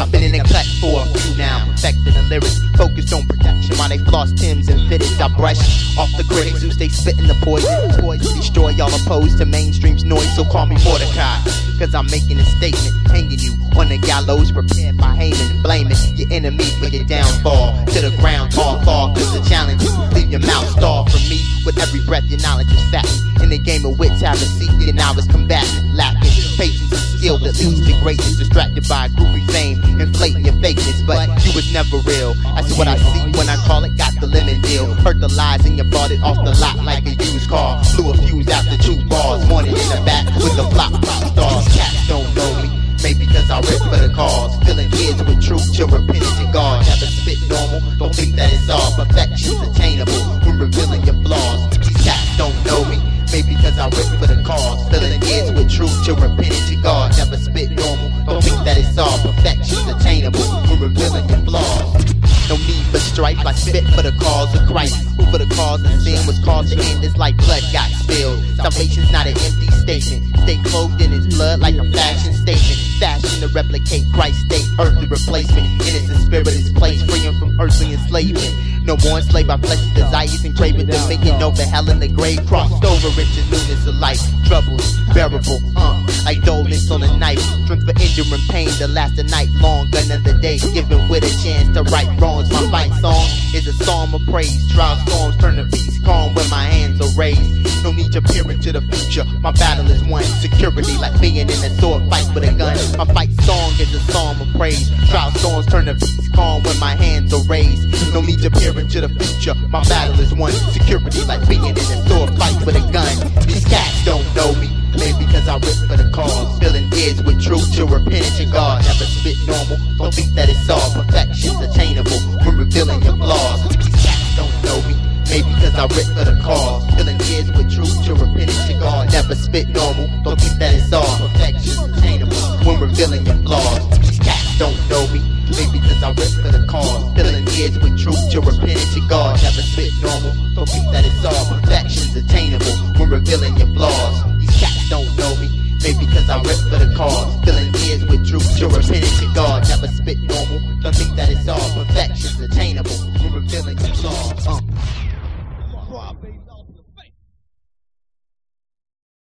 I've been in the cut perfecting the lyrics, focused on production. While they floss Tims and fitteds, I brush off the critics who stay spitting the poison. Poison destroy y'all opposed to mainstream's noise, so call me Mordecai. Cause I'm making a statement, hanging you on the gallows, prepared by Haman, blaming your enemy for your downfall. To the ground, fall, fall, cause the challenge is leave your mouth starved from me. With every breath, your knowledge is fat. In the game of wits, have a seat, I was combating, lacking patience and skill that leads to greatness. Distracted by a groovy fame, what I see when I call it. Got the lemon deal. Heard the lies and you bought it off the lot like a used car. Blew a fuse after two bars, wanted in the back with the flop pop stars. Cats don't know me. Maybe because I rip for the cause. Filling kids with truth, till repentance and God. Never spit normal. Don't think that it's all perfection's attainable. When revealing your flaws. These cats don't know me. Maybe because I rip for the cause. Filling kids with truth, till repentance and God. I spit for the cause of Christ. Who for the cause of sin was caused to end this like blood got spilled. Salvation's not an empty statement. Stay clothed in his blood like a fashion statement. Fashion to replicate Christ's state, earthly replacement. Innocent spirit is placed, freeing from earthly enslavement. No more enslaved by fleshly desires and craving dominion over hell in the grave. Crossed over into newness of life. Troubles bearable, uh, like dullness on a knife. Strength for enduring pain to last a night long, another day. Given with a chance to right wrongs. My fight song is a psalm of praise. Trial storms turn to peace calm when my hands are raised. No need to peer into the future. My battle is won. Security like being in a sword fight with a gun. My fight song is a psalm of praise. Trial storms turn to peace calm when my hands are raised. No need to peer into the future. My battle is won. Security like being in a sword fight with a gun. These cats don't know me. Repentance and God. Never spit normal. Don't think that it's all perfection's attainable. When revealing your flaws. These cats don't know me. Maybe because I rip for the cause. Filling ears with truth to repentance to God. Never spit normal. Don't think that it's all perfection's attainable. When revealing your flaws. These cats don't know me. Maybe because I rip for the cause. Filling ears with truth till repentance to God. Never spit normal. Don't think that it's all perfection's attainable. When revealing your flaws. These cats don't know me. Maybe because I rip for the cause. Your opinion to God never